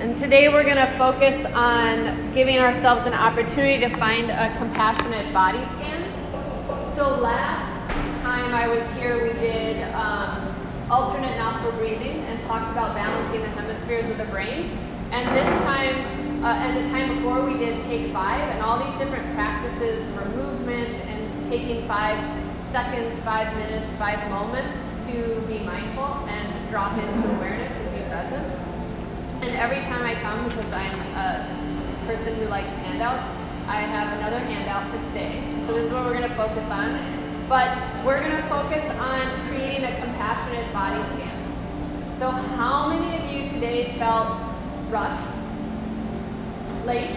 And today we're going to focus on giving ourselves an opportunity to find a compassionate body scan. So, last time I was here, we did um, alternate nostril breathing and talked about balancing the hemispheres of the brain. And this time, uh, and the time before, we did take five and all these different practices for movement and taking five seconds, five minutes, five moments to be mindful and drop into awareness and be present. And every time I come, because I'm a person who likes handouts, I have another handout for today. So this is what we're going to focus on. But we're going to focus on creating a compassionate body scan. So how many of you today felt rushed, late,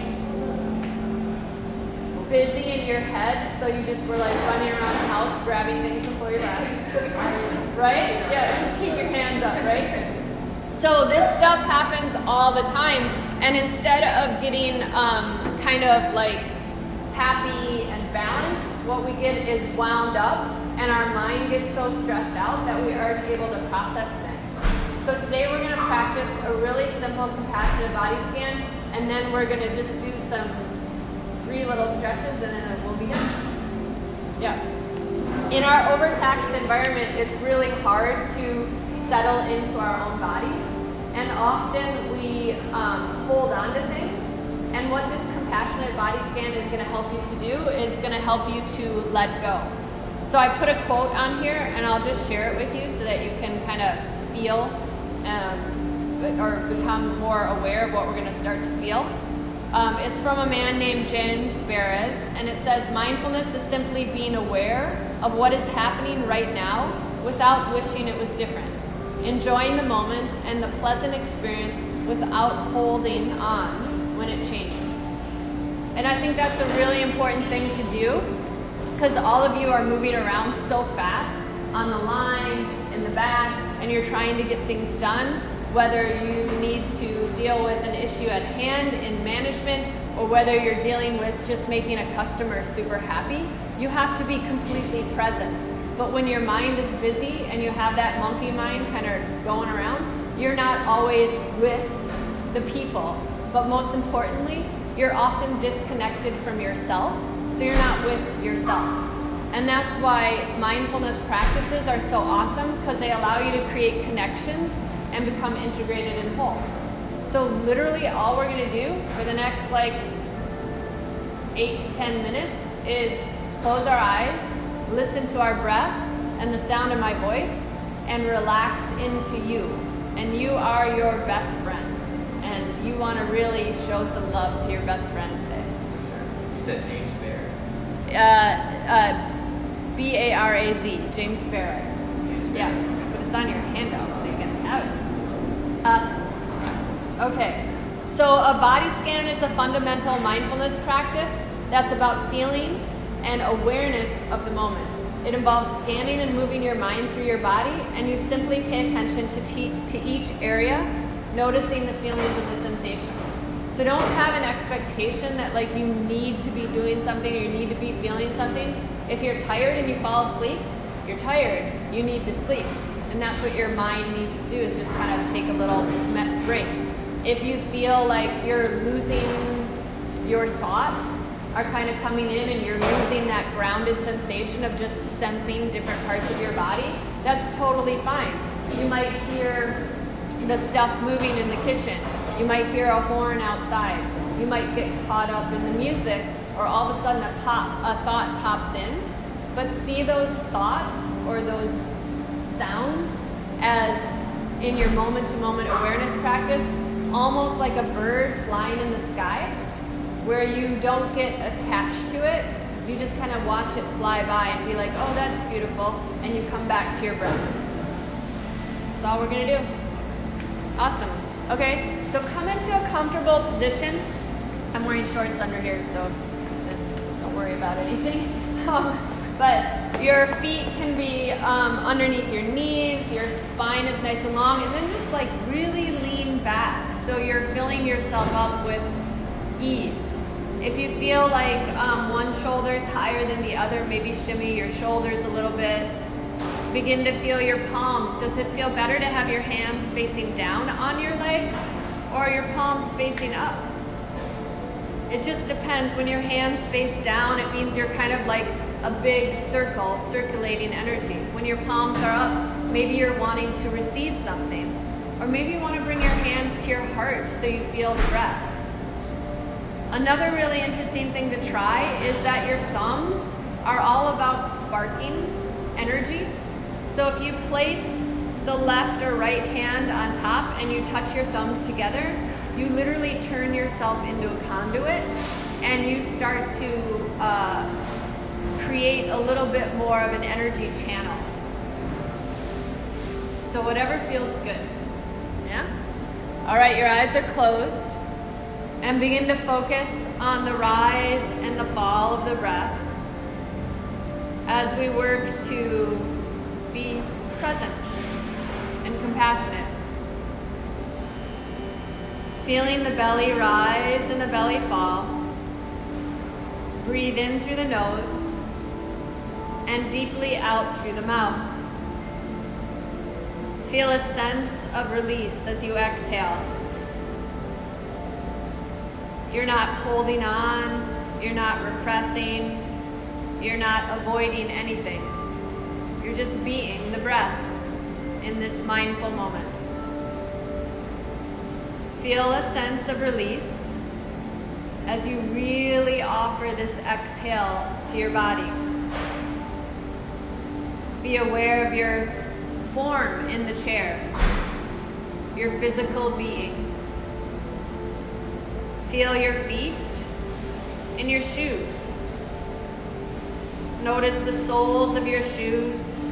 busy in your head, so you just were like running around the house grabbing things before you left. right? Yeah, just keep your hands up, right? So this stuff happens all the time, and instead of getting um, kind of like happy and balanced, what we get is wound up, and our mind gets so stressed out that we aren't able to process things. So today we're going to practice a really simple compassionate body scan, and then we're going to just do some three little stretches and then we'll be done. Yeah. In our overtaxed environment, it's really hard to settle into our own bodies. And often we um, hold on to things. And what this compassionate body scan is going to help you to do is going to help you to let go. So I put a quote on here and I'll just share it with you so that you can kind of feel um, or become more aware of what we're going to start to feel. Um, it's from a man named James Baraz, and it says mindfulness is simply being aware of what is happening right now without wishing it was different, enjoying the moment and the pleasant experience without holding on when it changes. And I think that's a really important thing to do because all of you are moving around so fast on the line, in the back, and you're trying to get things done whether you need to deal with an issue at hand in management or whether you're dealing with just making a customer super happy, you have to be completely present. But when your mind is busy and you have that monkey mind kind of going around, you're not always with the people. But most importantly, you're often disconnected from yourself, so you're not with yourself. And that's why mindfulness practices are so awesome because they allow you to create connections and become integrated and whole. So literally all we're gonna do for the next like eight to 10 minutes is close our eyes, listen to our breath and the sound of my voice and relax into you. And you are your best friend. And you wanna really show some love to your best friend today. You said James Bear? Uh, uh, B-A-R-A-Z, James Baraz. James Yeah, Bear. but it's on your handout so you can have it. Awesome. Okay, so a body scan is a fundamental mindfulness practice that's about feeling and awareness of the moment. It involves scanning and moving your mind through your body, and you simply pay attention to, te- to each area, noticing the feelings and the sensations. So don't have an expectation that like you need to be doing something or you need to be feeling something. If you're tired and you fall asleep, you're tired. You need to sleep. And that's what your mind needs to do is just kind of take a little break. If you feel like you're losing your thoughts are kind of coming in and you're losing that grounded sensation of just sensing different parts of your body, that's totally fine. You might hear the stuff moving in the kitchen. You might hear a horn outside. You might get caught up in the music or all of a sudden a pop a thought pops in. But see those thoughts or those sounds as in your moment to moment awareness practice, almost like a bird flying in the sky, where you don't get attached to it. You just kind of watch it fly by and be like, oh, that's beautiful. And you come back to your breath. That's all we're going to do. Awesome. Okay, so come into a comfortable position. I'm wearing shorts under here, so don't worry about anything. Um, but your feet can be um, underneath your knees, your spine is nice and long, and then just like really lean back so you're filling yourself up with ease. If you feel like um, one shoulder is higher than the other, maybe shimmy your shoulders a little bit. Begin to feel your palms. Does it feel better to have your hands facing down on your legs? Or your palms facing up? It just depends. When your hands face down, it means you're kind of like a big circle circulating energy. When your palms are up, maybe you're wanting to receive something. Or maybe you want to bring your hands to your heart so you feel the breath. Another really interesting thing to try is that your thumbs are all about sparking energy. So if you place the left or right hand on top and you touch your thumbs together, you literally turn yourself into a conduit and you start to uh, create a little bit more of an energy channel. So, whatever feels good. All right, your eyes are closed and begin to focus on the rise and the fall of the breath as we work to be present and compassionate. Feeling the belly rise and the belly fall. Breathe in through the nose and deeply out through the mouth. Feel a sense of release as you exhale. You're not holding on, you're not repressing, you're not avoiding anything. You're just being the breath in this mindful moment. Feel a sense of release as you really offer this exhale to your body. Be aware of your form in the chair, your physical being. Feel your feet in your shoes. Notice the soles of your shoes,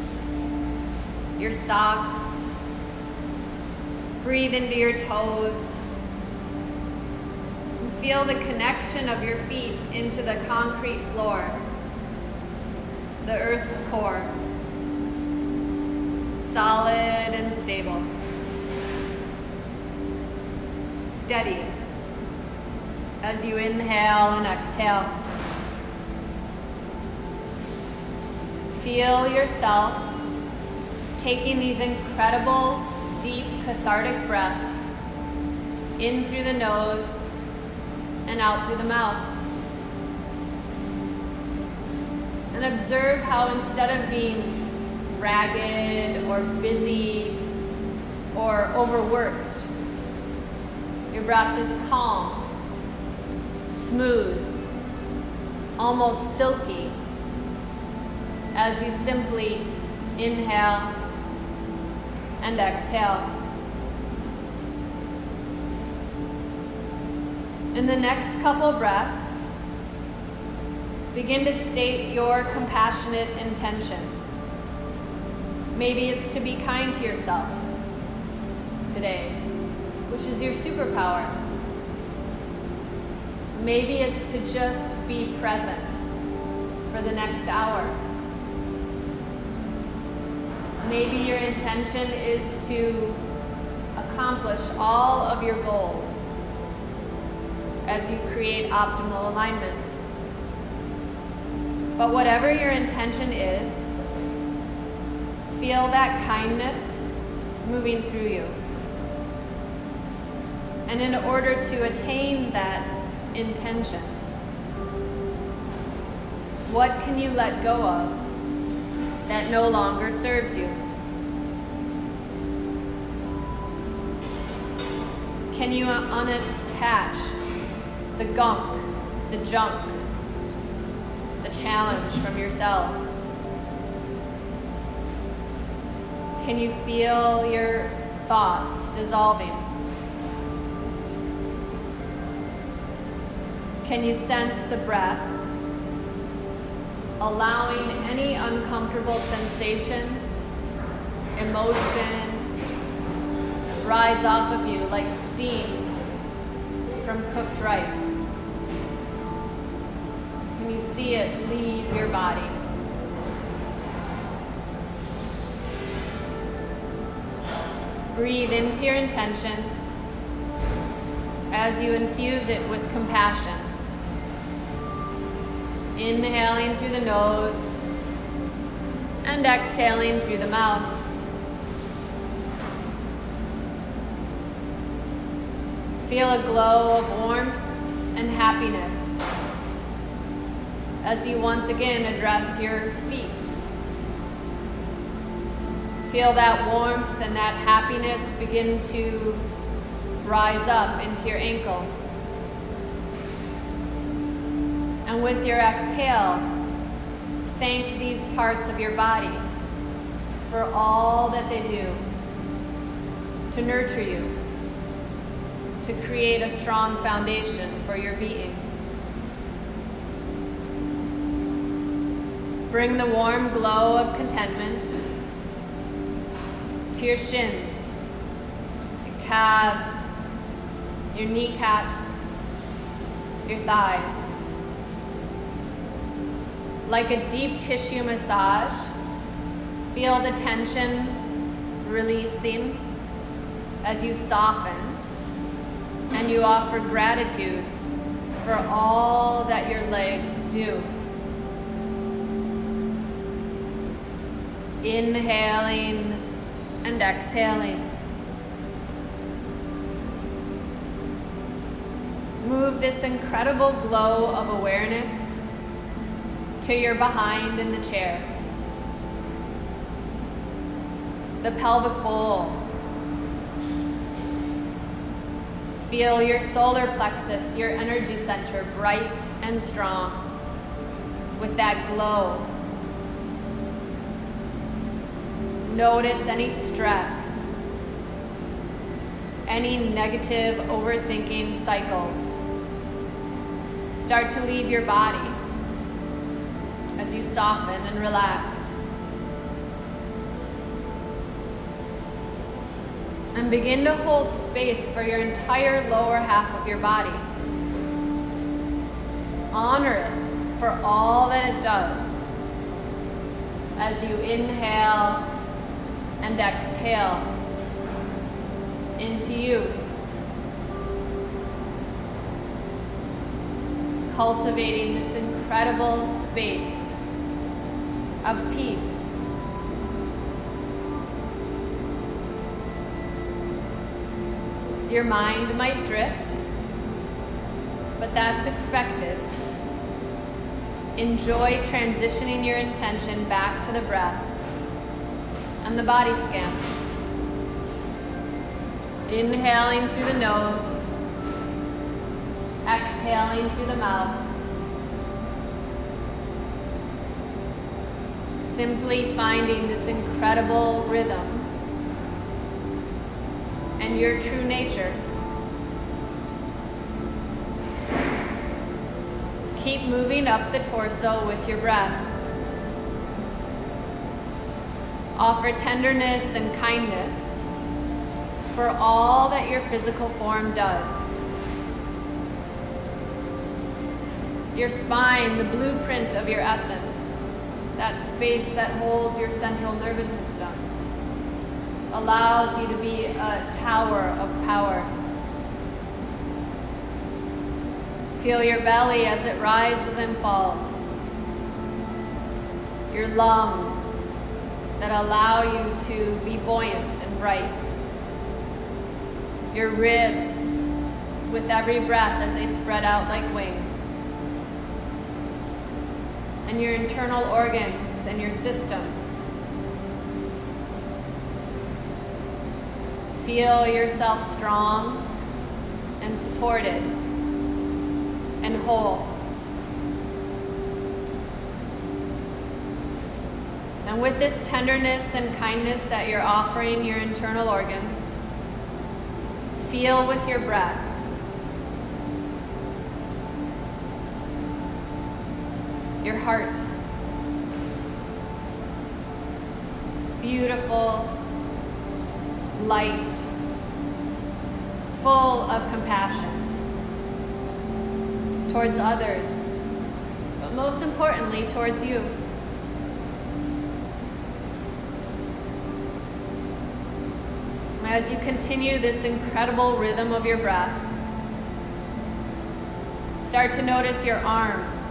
your socks. Breathe into your toes. And feel the connection of your feet into the concrete floor, the earth's core, solid and stable. Steady as you inhale and exhale. Feel yourself taking these incredible, deep, cathartic breaths in through the nose and out through the mouth. And observe how instead of being ragged or busy or overworked, your breath is calm, smooth, almost silky as you simply inhale and exhale. In the next couple breaths, begin to state your compassionate intention. Maybe it's to be kind to yourself today, which is your superpower. Maybe it's to just be present for the next hour. Maybe your intention is to accomplish all of your goals as you create optimal alignment. But whatever your intention is, feel that kindness moving through you. And in order to attain that intention, what can you let go of that no longer serves you? Can you unattach the gunk, the junk, the challenge from yourselves? Can you feel your thoughts dissolving? Can you sense the breath allowing any uncomfortable sensation, emotion, rise off of you like steam from cooked rice? Can you see it leave your body? Breathe into your intention as you infuse it with compassion. Inhaling through the nose and exhaling through the mouth. Feel a glow of warmth and happiness as you once again address your feet. Feel that warmth and that happiness begin to rise up into your ankles. And with your exhale, thank these parts of your body for all that they do to nurture you, to create a strong foundation for your being. Bring the warm glow of contentment to your shins, your calves, your kneecaps, your thighs. Like a deep tissue massage, feel the tension releasing as you soften and you offer gratitude for all that your legs do. Inhaling and exhaling. Move this incredible glow of awareness to your behind in the chair. The pelvic bowl. Feel your solar plexus, your energy center, bright and strong with that glow. Notice any stress, any negative overthinking cycles. Start to leave your body as you soften and relax. And begin to hold space for your entire lower half of your body. Honor it for all that it does as you inhale and exhale into you. Cultivating this incredible space of peace. Your mind might drift, but that's expected. Enjoy transitioning your intention back to the breath and the body scan. Inhaling through the nose, exhaling through the mouth. Simply finding this incredible rhythm and your true nature. Keep moving up the torso with your breath. Offer tenderness and kindness for all that your physical form does. Your spine, the blueprint of your essence, that space that holds your central nervous system, allows you to be a tower of power. Feel your belly as it rises and falls. Your lungs, that allow you to be buoyant and bright. Your ribs with every breath as they spread out like wings. And your internal organs and your systems. Feel yourself strong and supported and whole. And with this tenderness and kindness that you're offering your internal organs, feel with your breath. Your heart. Beautiful, light, full of compassion towards others, but most importantly, towards you. As you continue this incredible rhythm of your breath, start to notice your arms.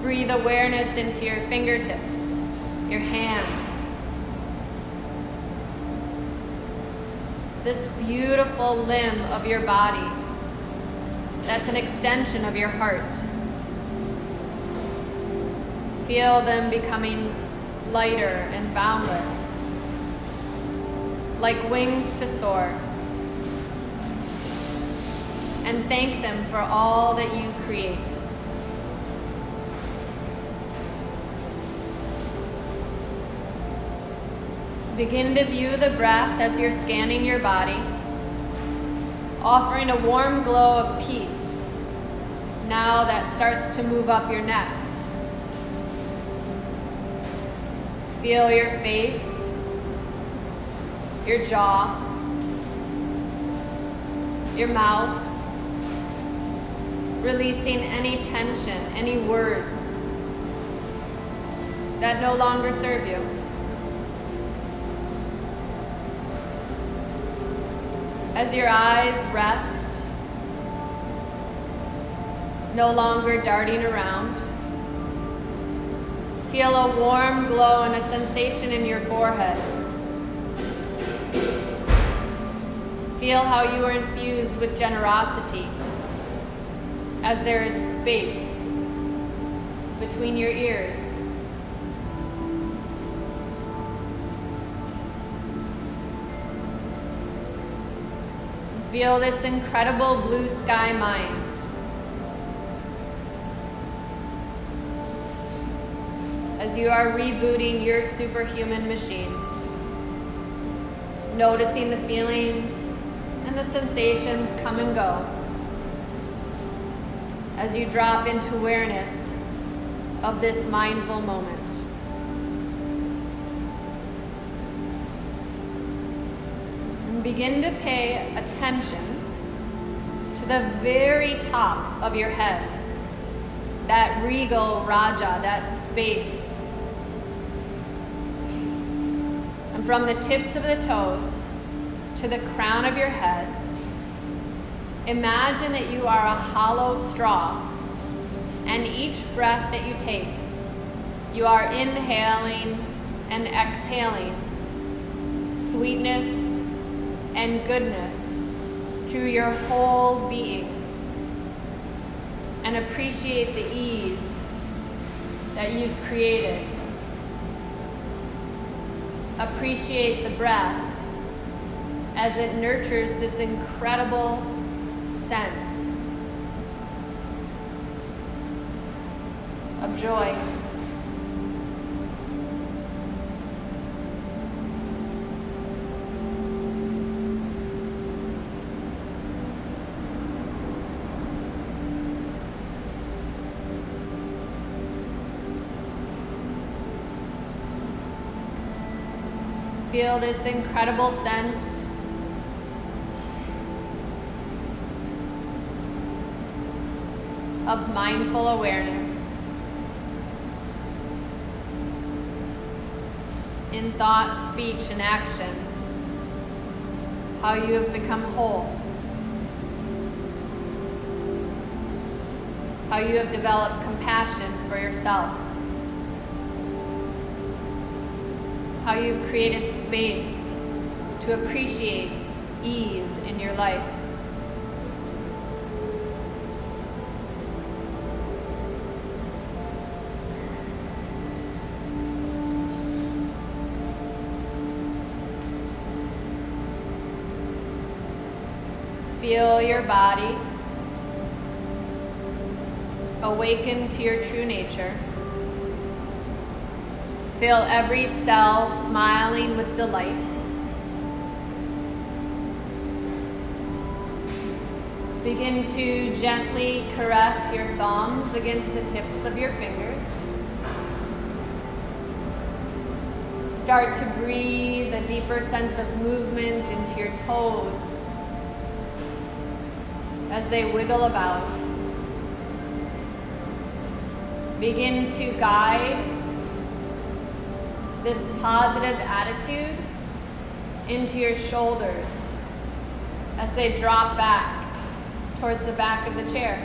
Breathe awareness into your fingertips, your hands. this beautiful limb of your body that's an extension of your heart. Feel them becoming lighter and boundless, like wings to soar. And thank them for all that you create. Begin to view the breath as you're scanning your body, offering a warm glow of peace now that starts to move up your neck. Feel your face, your jaw, your mouth, releasing any tension, any words that no longer serve you. As your eyes rest, no longer darting around, feel a warm glow and a sensation in your forehead. Feel how you are infused with generosity as there is space between your ears. Feel this incredible blue sky mind. As you are rebooting your superhuman machine, noticing the feelings and the sensations come and go as you drop into awareness of this mindful moment. And begin to pay attention to the very top of your head, that regal Raja, that space. And from the tips of the toes to the crown of your head, Imagine that you are a hollow straw, and each breath that you take, you are inhaling and exhaling sweetness and goodness through your whole being. And appreciate the ease that you've created. Appreciate the breath as it nurtures this incredible sense of joy. Feel this incredible sense of mindful awareness. In thought, speech, and action, how you have become whole, how you have developed compassion for yourself, how you've created space to appreciate ease in your life. Your body. Awaken to your true nature. Feel every cell smiling with delight. Begin to gently caress your thumbs against the tips of your fingers. Start to breathe a deeper sense of movement into your toes as they wiggle about. Begin to guide this positive attitude into your shoulders as they drop back towards the back of the chair.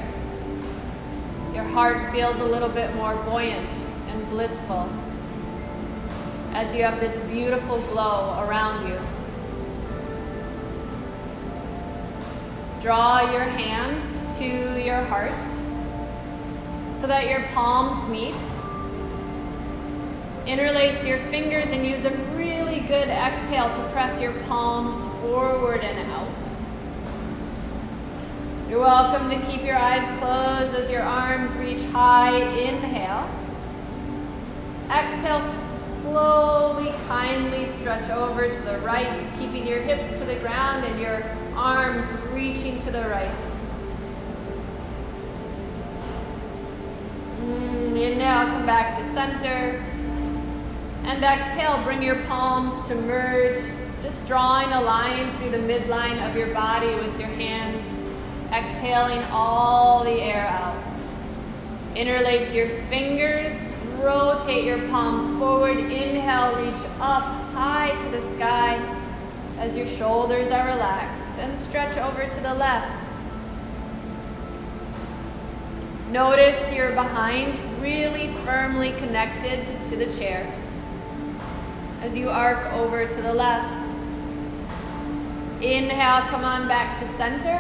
Your heart feels a little bit more buoyant and blissful as you have this beautiful glow around you. Draw your hands to your heart so that your palms meet. Interlace your fingers and use a really good exhale to press your palms forward and out. You're welcome to keep your eyes closed as your arms reach high. Inhale. Exhale, slowly, kindly stretch over to the right, keeping your hips to the ground and your arms reaching to the right. Mm, inhale, come back to center. And exhale, bring your palms to merge, just drawing a line through the midline of your body with your hands Exhaling all the air out. Interlace your fingers, rotate your palms forward. Inhale, reach up high to the sky as your shoulders are relaxed and stretch over to the left. Notice your behind really firmly connected to the chair as you arc over to the left. Inhale, come on back to center.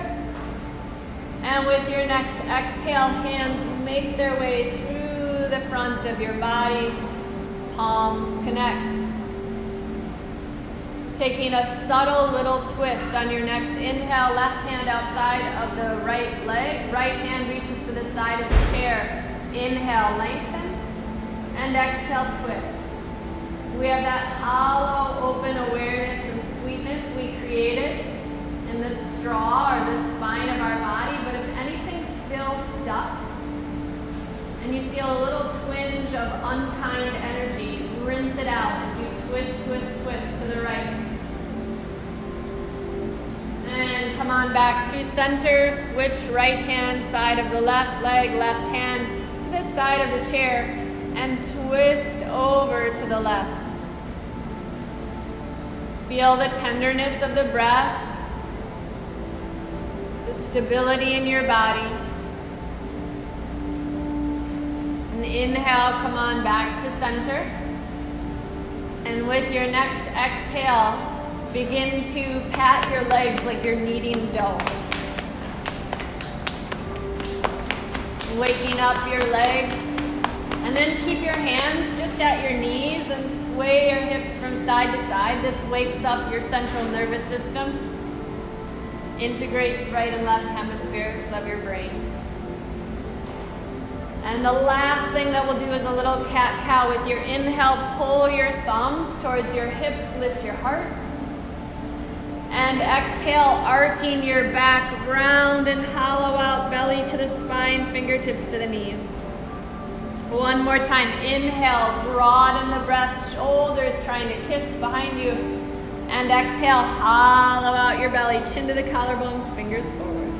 And with your next exhale, hands make their way through the front of your body, palms connect. Taking a subtle little twist on your next inhale, left hand outside of the right leg, right hand reaches to the side of the chair. Inhale, lengthen, and exhale, twist. We have that hollow, open awareness and sweetness we created in the straw or the spine of our body, but if anything's still stuck and you feel a little twinge of unkind energy, rinse it out as you twist, twist, twist to the right. And come on back through center, switch right hand side of the left leg, left hand to the side of the chair, and twist over to the left. Feel the tenderness of the breath the stability in your body. And inhale, come on back to center. And with your next exhale, begin to pat your legs like you're kneading dough. Waking up your legs. And then keep your hands just at your knees and sway your hips from side to side. This wakes up your central nervous system integrates right and left hemispheres of your brain. And the last thing that we'll do is a little cat cow with your inhale. Pull your thumbs towards your hips, lift your heart. And exhale, arcing your back round and hollow out, belly to the spine, fingertips to the knees. One more time. Inhale, broaden the breath, shoulders trying to kiss behind you. And exhale, hollow out your belly, chin to the collarbones, fingers forward.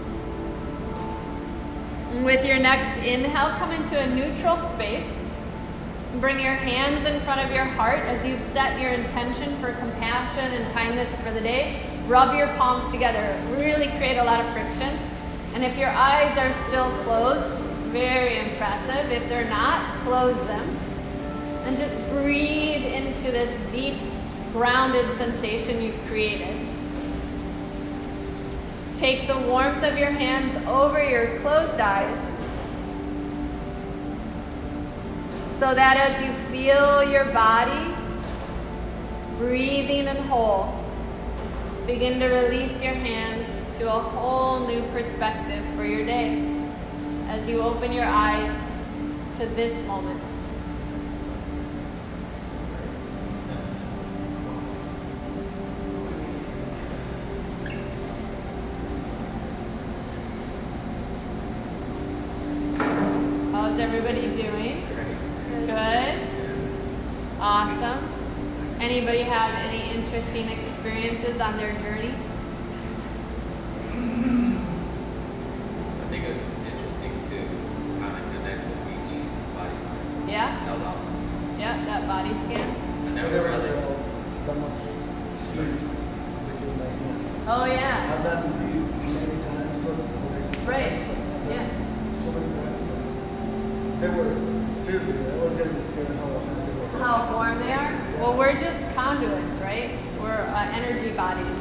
With your next inhale, come into a neutral space. Bring your hands in front of your heart as you've set your intention for compassion and kindness for the day. Rub your palms together. Really create a lot of friction. And if your eyes are still closed, very impressive. If they're not, close them. And just breathe into this deep grounded sensation you've created. Take the warmth of your hands over your closed eyes so that as you feel your body breathing and whole, begin to release your hands to a whole new perspective for your day as you open your eyes to this moment. On their journey? I think it was just interesting to kind of connect with each body. Yeah? That was awesome. Yeah, that body scan. I never really. That much Oh yeah. I've done these many times, but Right. Yeah. So many times uh, they were seriously. I was getting scared how hot they were. How warm they are? Well, we're just conduits, right? We're uh, energy bodies.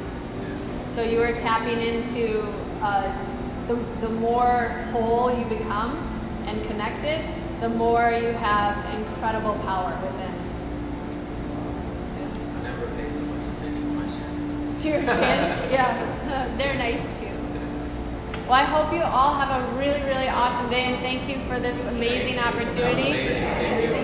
So you are tapping into uh, the, the more whole you become and connected, the more you have incredible power within. I never pay so much attention to my shins. To your kids? yeah, they're nice too. Well, I hope you all have a really, really awesome day and thank you for this amazing opportunity. Thank you.